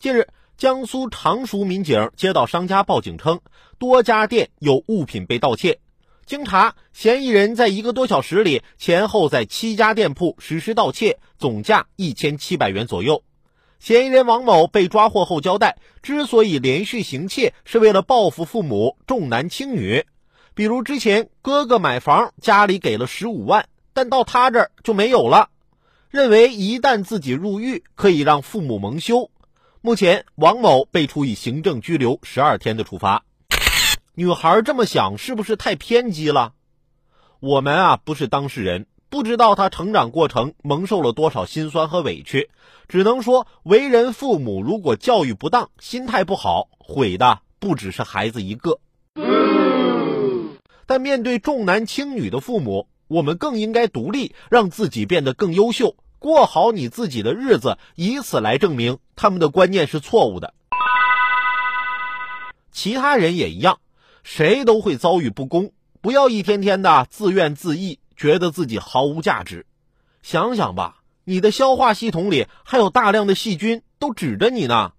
近日，江苏常熟民警接到商家报警称，多家店有物品被盗窃。经查，嫌疑人在一个多小时里前后在七家店铺实施盗窃，总价一千七百元左右。嫌疑人王某被抓获后交代，之所以连续行窃，是为了报复父母重男轻女。比如之前哥哥买房，家里给了十五万，但到他这儿就没有了，认为一旦自己入狱，可以让父母蒙羞。目前，王某被处以行政拘留十二天的处罚。女孩这么想是不是太偏激了？我们啊不是当事人，不知道她成长过程蒙受了多少辛酸和委屈，只能说为人父母如果教育不当、心态不好，毁的不只是孩子一个。但面对重男轻女的父母，我们更应该独立，让自己变得更优秀，过好你自己的日子，以此来证明他们的观念是错误的。其他人也一样。谁都会遭遇不公，不要一天天的自怨自艾，觉得自己毫无价值。想想吧，你的消化系统里还有大量的细菌，都指着你呢。